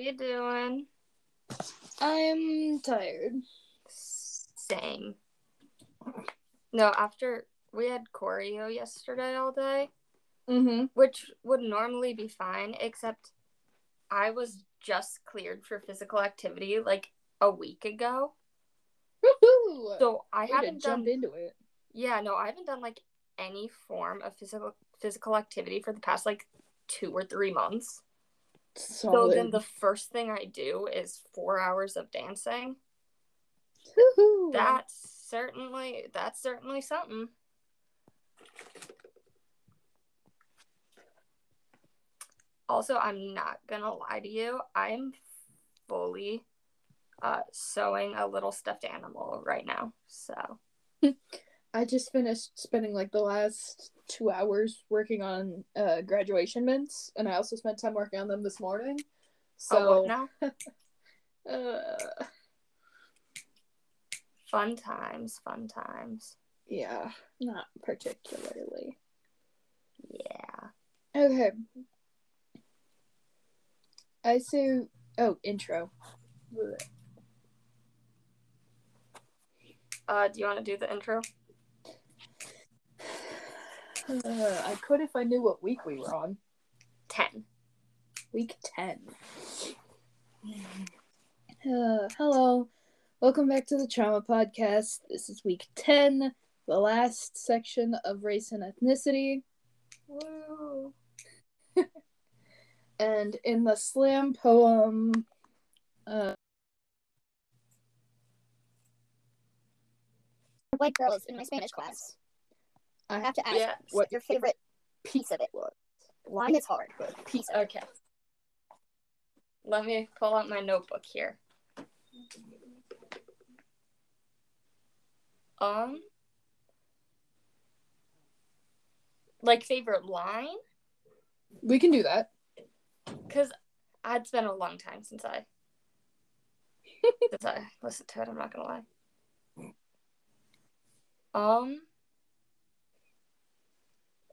you doing? I'm tired. Same. No, after we had choreo yesterday all day, Mm-hmm. which would normally be fine, except I was just cleared for physical activity like a week ago. Woohoo! So I haven't done into it. Yeah, no, I haven't done like any form of physical physical activity for the past like 2 or 3 months. So then the first thing I do is 4 hours of dancing. Woohoo! That's certainly that's certainly something. Also, I'm not gonna lie to you. I'm fully uh, sewing a little stuffed animal right now. So I just finished spending like the last two hours working on uh, graduation mints, and I also spent time working on them this morning. oh, what So, now? uh, Fun times, fun times. yeah, not particularly. Yeah. Okay. I say, oh, intro. Uh, do you want to do the intro? Uh, I could if I knew what week we were on. Ten. Week 10. Uh, hello. Welcome back to the Trauma Podcast. This is week 10, the last section of race and ethnicity. Woo. And in the slam poem, uh, white girls in my Spanish class. I I have to ask Yeah. what your favorite piece of it was. Line is hard, but piece of it. Okay. Let me pull out my notebook here. Um, like favorite line? we can do that. Because it's been a long time since I since I listened to it. I'm not gonna lie. Um,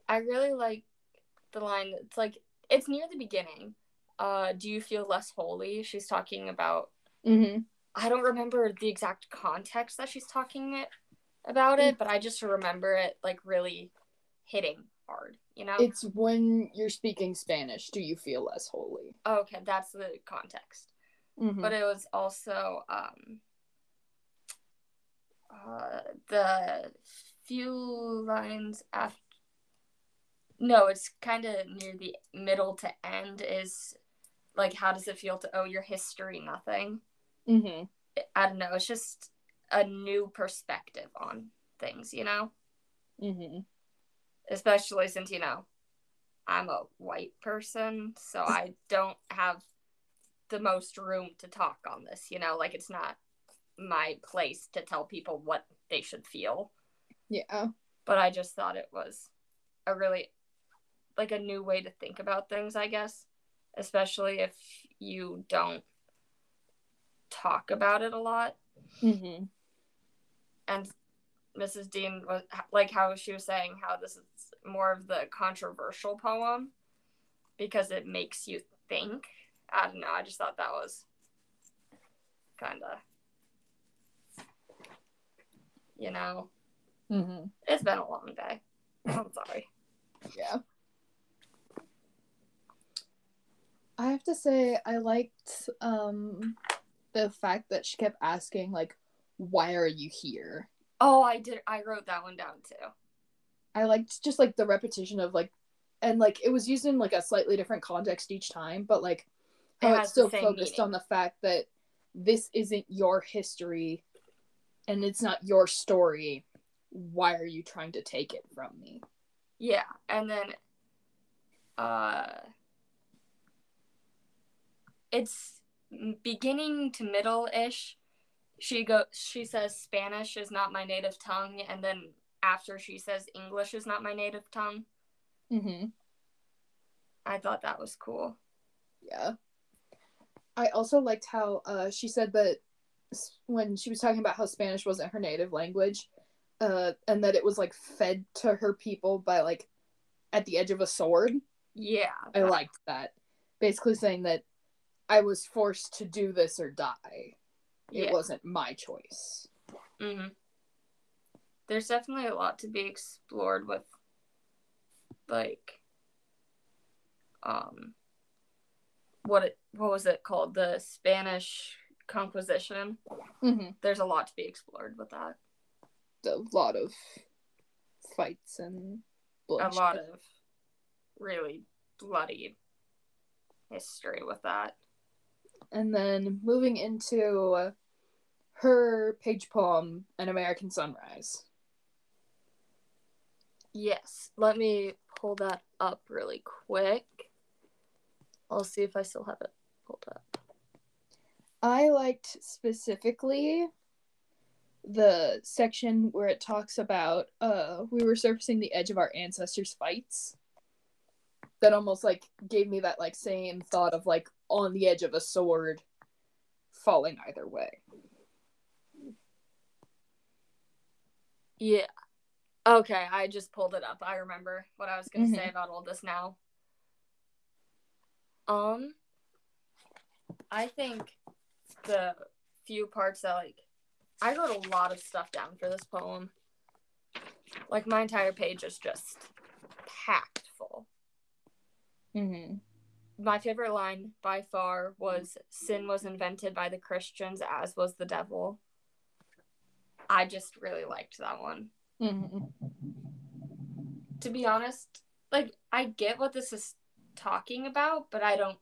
I really like the line. It's like it's near the beginning. Uh, do you feel less holy? She's talking about. Mm-hmm. I don't remember the exact context that she's talking it about it, but I just remember it like really hitting hard. You know. It's when you're speaking Spanish, do you feel less holy? okay, that's the context. Mm-hmm. but it was also um uh the few lines after no it's kind of near the middle to end is like how does it feel to owe your history nothing mm-hmm. i don't know it's just a new perspective on things you know Mm-hmm. especially since you know i'm a white person so i don't have the most room to talk on this you know like it's not my place to tell people what they should feel Yeah. but i just thought it was a really like a new way to think about things i guess especially if you don't talk about it a lot Mm-hmm. and Mrs. Dean was like how she was saying how this is more of the controversial poem because it makes you think. I don't know. I just thought that was kind of, you know, Mm-hmm. it's been a long day. I'm sorry. Yeah. I have to say I liked um the fact that she kept asking like why are you here? Oh, I did. I wrote that one down too. I liked just like the repetition of like and like it was used in like a slightly different context each time, but like how It it's still focused meaning. on the fact that this isn't your history and it's not your story. Why are you trying to take it from me? Yeah, and then, uh, it's beginning to middle ish. She go. She says Spanish is not my native tongue, and then after she says English is not my native tongue. Mm-hmm. I thought that was cool. Yeah. I also liked how uh, she said that when she was talking about how Spanish wasn't her native language, uh, and that it was like fed to her people by like at the edge of a sword. Yeah, I liked that. Basically saying that I was forced to do this or die. It Yeah. wasn't my choice. hmm There's definitely a lot to be explored with, like, um, what it what was it called? The Spanish Conquisition. Mm-hmm. There's a lot to be explored with that. A lot of fights and A lot of really bloody history with that. And then moving into her page poem, An American Sunrise. Yes, let me pull that up really quick. I'll see if I still have it pulled up. I liked specifically the section where it talks about uh we were surfacing the edge of our ancestors' fights. That almost like gave me that like same thought of like on the edge of a sword falling either way. Yeah. Okay, I just pulled it up. I remember what I was going to say Mhm. about all this now. Um I think the few parts that like I wrote a lot of stuff down for this poem. Like my entire page is just packed full. Mm-hmm. My favorite line by far was sin was invented by the Christians as was the devil. I just really liked that one. Mm-hmm. to be honest, like I get what this is talking about, but I don't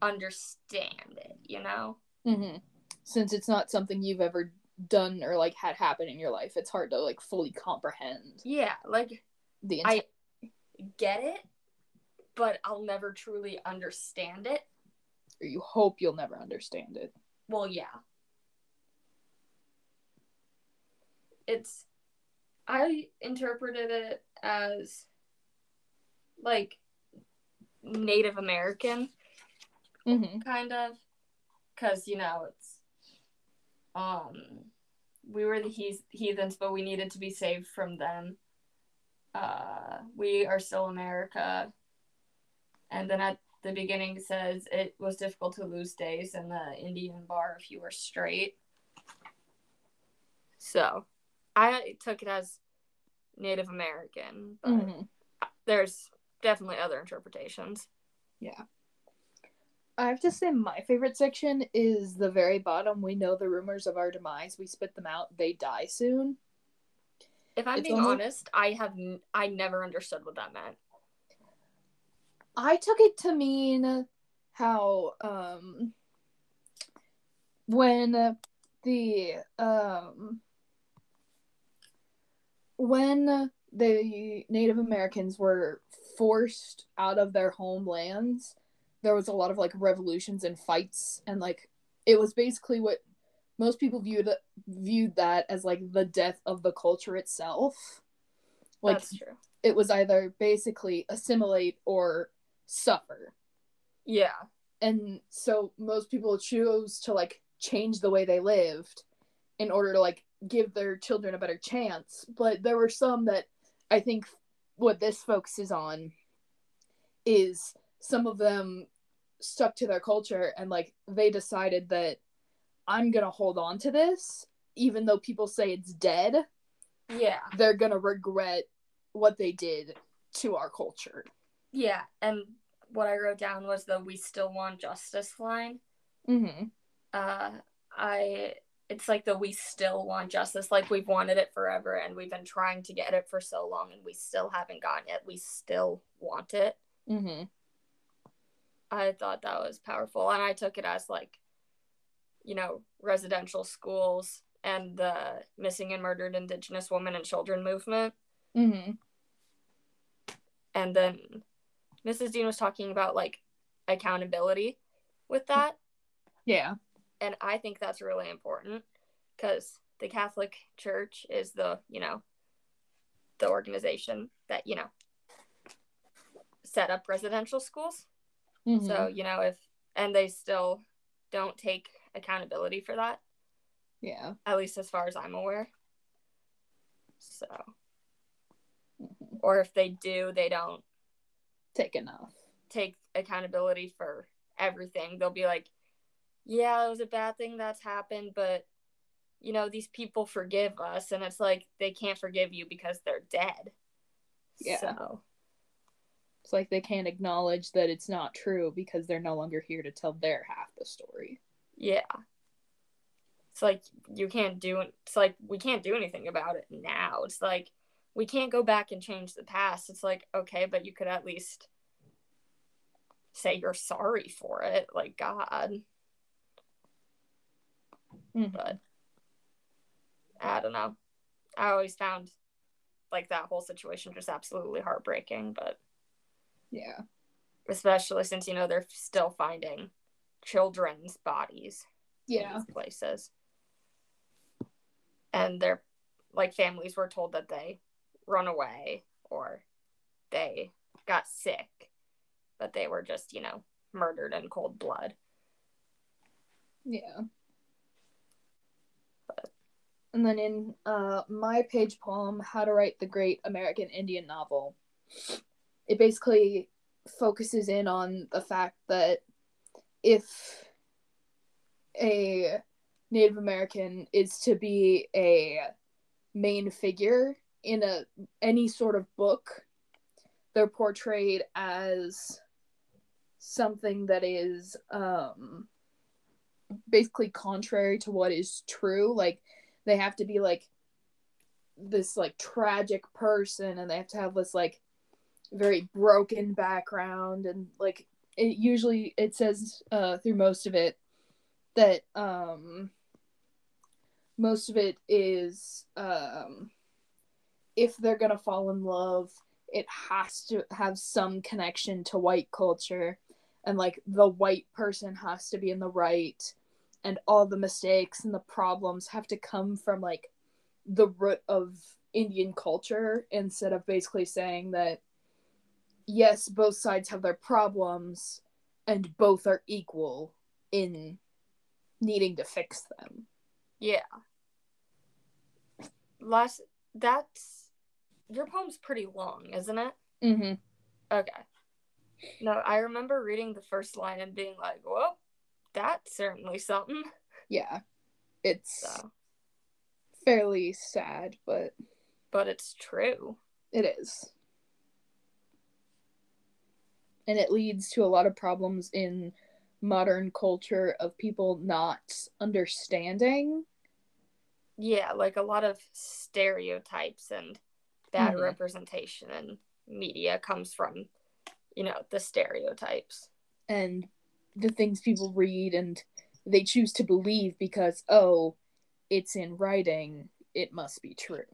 understand it, you know? Mm-hmm. Since it's not something you've ever done or like had happen in your life, it's hard to like fully comprehend Yeah, like the I get it, but I'll never truly understand it. or you hope you'll never understand it. Well, yeah. It's I interpreted it as like Native American Mm-hmm. kind of because you know it's um we were the heath- heathens but we needed to be saved from them uh we are still america and then at the beginning it says it was difficult to lose days in the indian bar if you were straight so i took it as native american but Mm-hmm. there's definitely other interpretations Yeah. I have to say, my favorite section is the very bottom. We know the rumors of our demise. We spit them out. They die soon. If I'm It's being only- honest, I have n- I never understood what that meant. I took it to mean how um when the um when the Native Americans were forced out of their homelands, there was a lot of like revolutions and fights and like it was basically what most people viewed viewed that as like the death of the culture itself. Like That's true. it was either basically assimilate or suffer. Yeah. And so most people chose to like change the way they lived in order to like give their children a better chance. But there were some that I think what this focuses on is some of them stuck to their culture and like they decided that I'm gonna hold on to this even though people say it's dead Yeah. they're gonna regret what they did to our culture. Yeah. And what I wrote down was the we still want justice line. Mm-hmm. Uh I it's like the we still want justice, like we've wanted it forever and we've been trying to get it for so long and we still haven't gotten it. We still want it. Mm-hmm. I thought that was powerful and I took it as like you know, residential schools and the missing and murdered indigenous women and children movement. Mm-hmm. and then Mrs. Dean was talking about like accountability with that, Yeah. and I think that's really important because the Catholic Church is the you know the organization that you know set up residential schools. Mm-hmm. So you know if and they still don't take accountability for that, yeah. at least as far as I'm aware. So, Mhm. or if they do, they don't Take enough. take accountability for everything, they'll be like, yeah, it was a bad thing that's happened, but you know, these people forgive us. And it's like they can't forgive you because they're dead. Yeah. So, It's like they can't acknowledge that it's not true because they're no longer here to tell their half the story. yeah. It's like you can't do it's like we can't do anything about it now. It's like we can't go back and change the past. It's like, okay, but you could at least say you're sorry for it. Like God. Mhm. But I don't know. I always found like that whole situation just absolutely heartbreaking, but Yeah. especially since you know they're still finding children's bodies in Yeah. these places. And their like families were told that they run away or they got sick, but they were just, you know, murdered in cold blood. Yeah. And then in uh, my page poem, How to Write the Great American Indian Novel, it basically focuses in on the fact that if a Native American is to be a main figure in a any sort of book, they're portrayed as something that is um basically contrary to what is true. Like they have to be like this like tragic person and they have to have this like very broken background and like it usually it says uh through most of it that um most of it is um if they're gonna fall in love it has to have some connection to white culture and like the white person has to be in the right and all the mistakes and the problems have to come from like the root of Indian culture instead of basically saying that yes, both sides have their problems and both are equal in needing to fix them. Yeah. Last that's your poem's pretty long, isn't it? Mm-hmm. Okay. No, I remember reading the first line and being like, well, that's certainly something. Yeah. It's So, fairly sad, but but it's true. it is. And it leads to a lot of problems in modern culture of people not understanding. Yeah, like a lot of stereotypes and bad Mhm. representation in media comes from, you know, the stereotypes. and the things people read and they choose to believe because oh it's in writing it must be true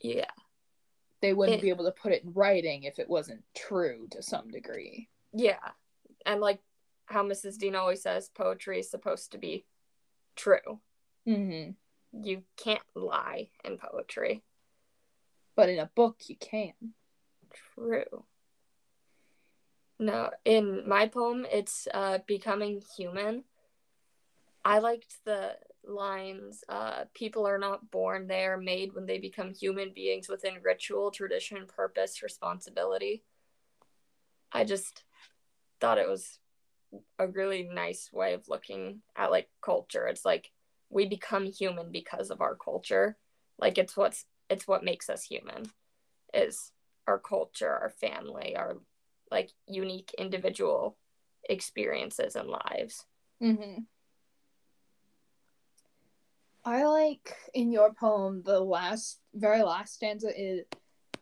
Yeah. they wouldn't It- be able to put it in writing if it wasn't true to some degree Yeah. And like how Mrs. Dean always says, poetry is supposed to be true. mm-hmm. You can't lie in poetry. But in a book you can True. No, in my poem, it's uh, becoming human. I liked the lines uh, people are not born, they are made when they become human beings within ritual, tradition, purpose, responsibility. I just thought it was a really nice way of looking at like culture. It's like we become human because of our culture. Like it's what's it's what makes us human is our culture, our family, our like unique individual experiences and lives. mm-hmm. i like in your poem the last very last stanza is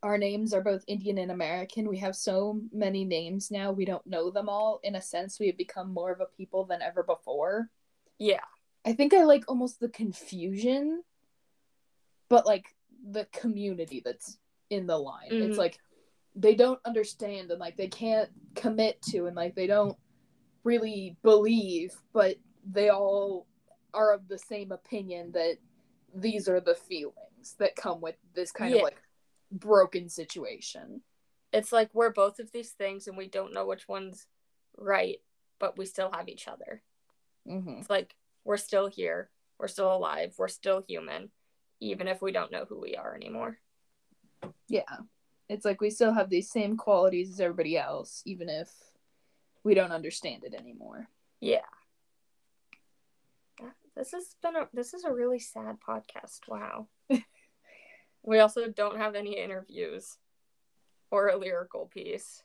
our names are both indian and american we have so many names now we don't know them all in a sense we have become more of a people than ever before Yeah. I think I like almost the confusion, but like the community that's in the line. Mhm. It's like they don't understand and like they can't commit to and like they don't really believe, but they all are of the same opinion that these are the feelings that come with this kind Yeah. of like broken situation. It's like we're both of these things and we don't know which one's right, but we still have each other. Mm-hmm. It's like we're still here, we're still alive, we're still human, even if we don't know who we are anymore. Yeah. It's like we still have these same qualities as everybody else, even if we don't understand it anymore. Yeah. This has been a this is a really sad podcast. Wow. we also don't have any interviews or a lyrical piece.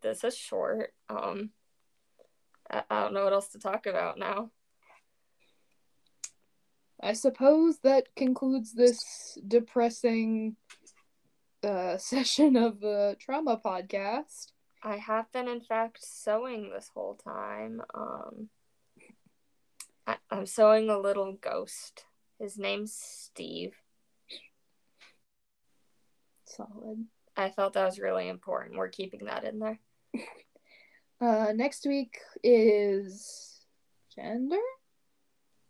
This is short. Um I, I don't know what else to talk about now. I suppose that concludes this depressing uh, session of the trauma podcast. I have been in fact sewing this whole time. Um I, I'm sewing a little ghost. His name's Steve. Solid. I felt that was really important. We're keeping that in there. Uh, next week is gender.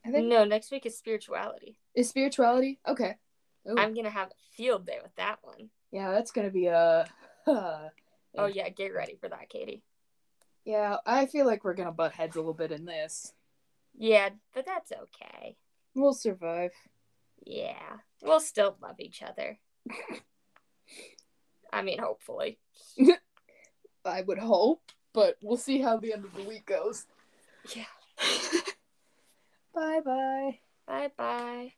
I think No, next week is spirituality. is spirituality. Okay. Ooh. I'm gonna have a field day with that one. yeah, that's gonna be a. Uh, Oh yeah, get ready for that, Katie. yeah, I feel like we're gonna butt heads a little bit in this. Yeah, but that's okay. We'll survive. Yeah, we'll still love each other. I mean, hopefully. I would hope, but we'll see how the end of the week goes. Yeah. bye bye. Bye bye.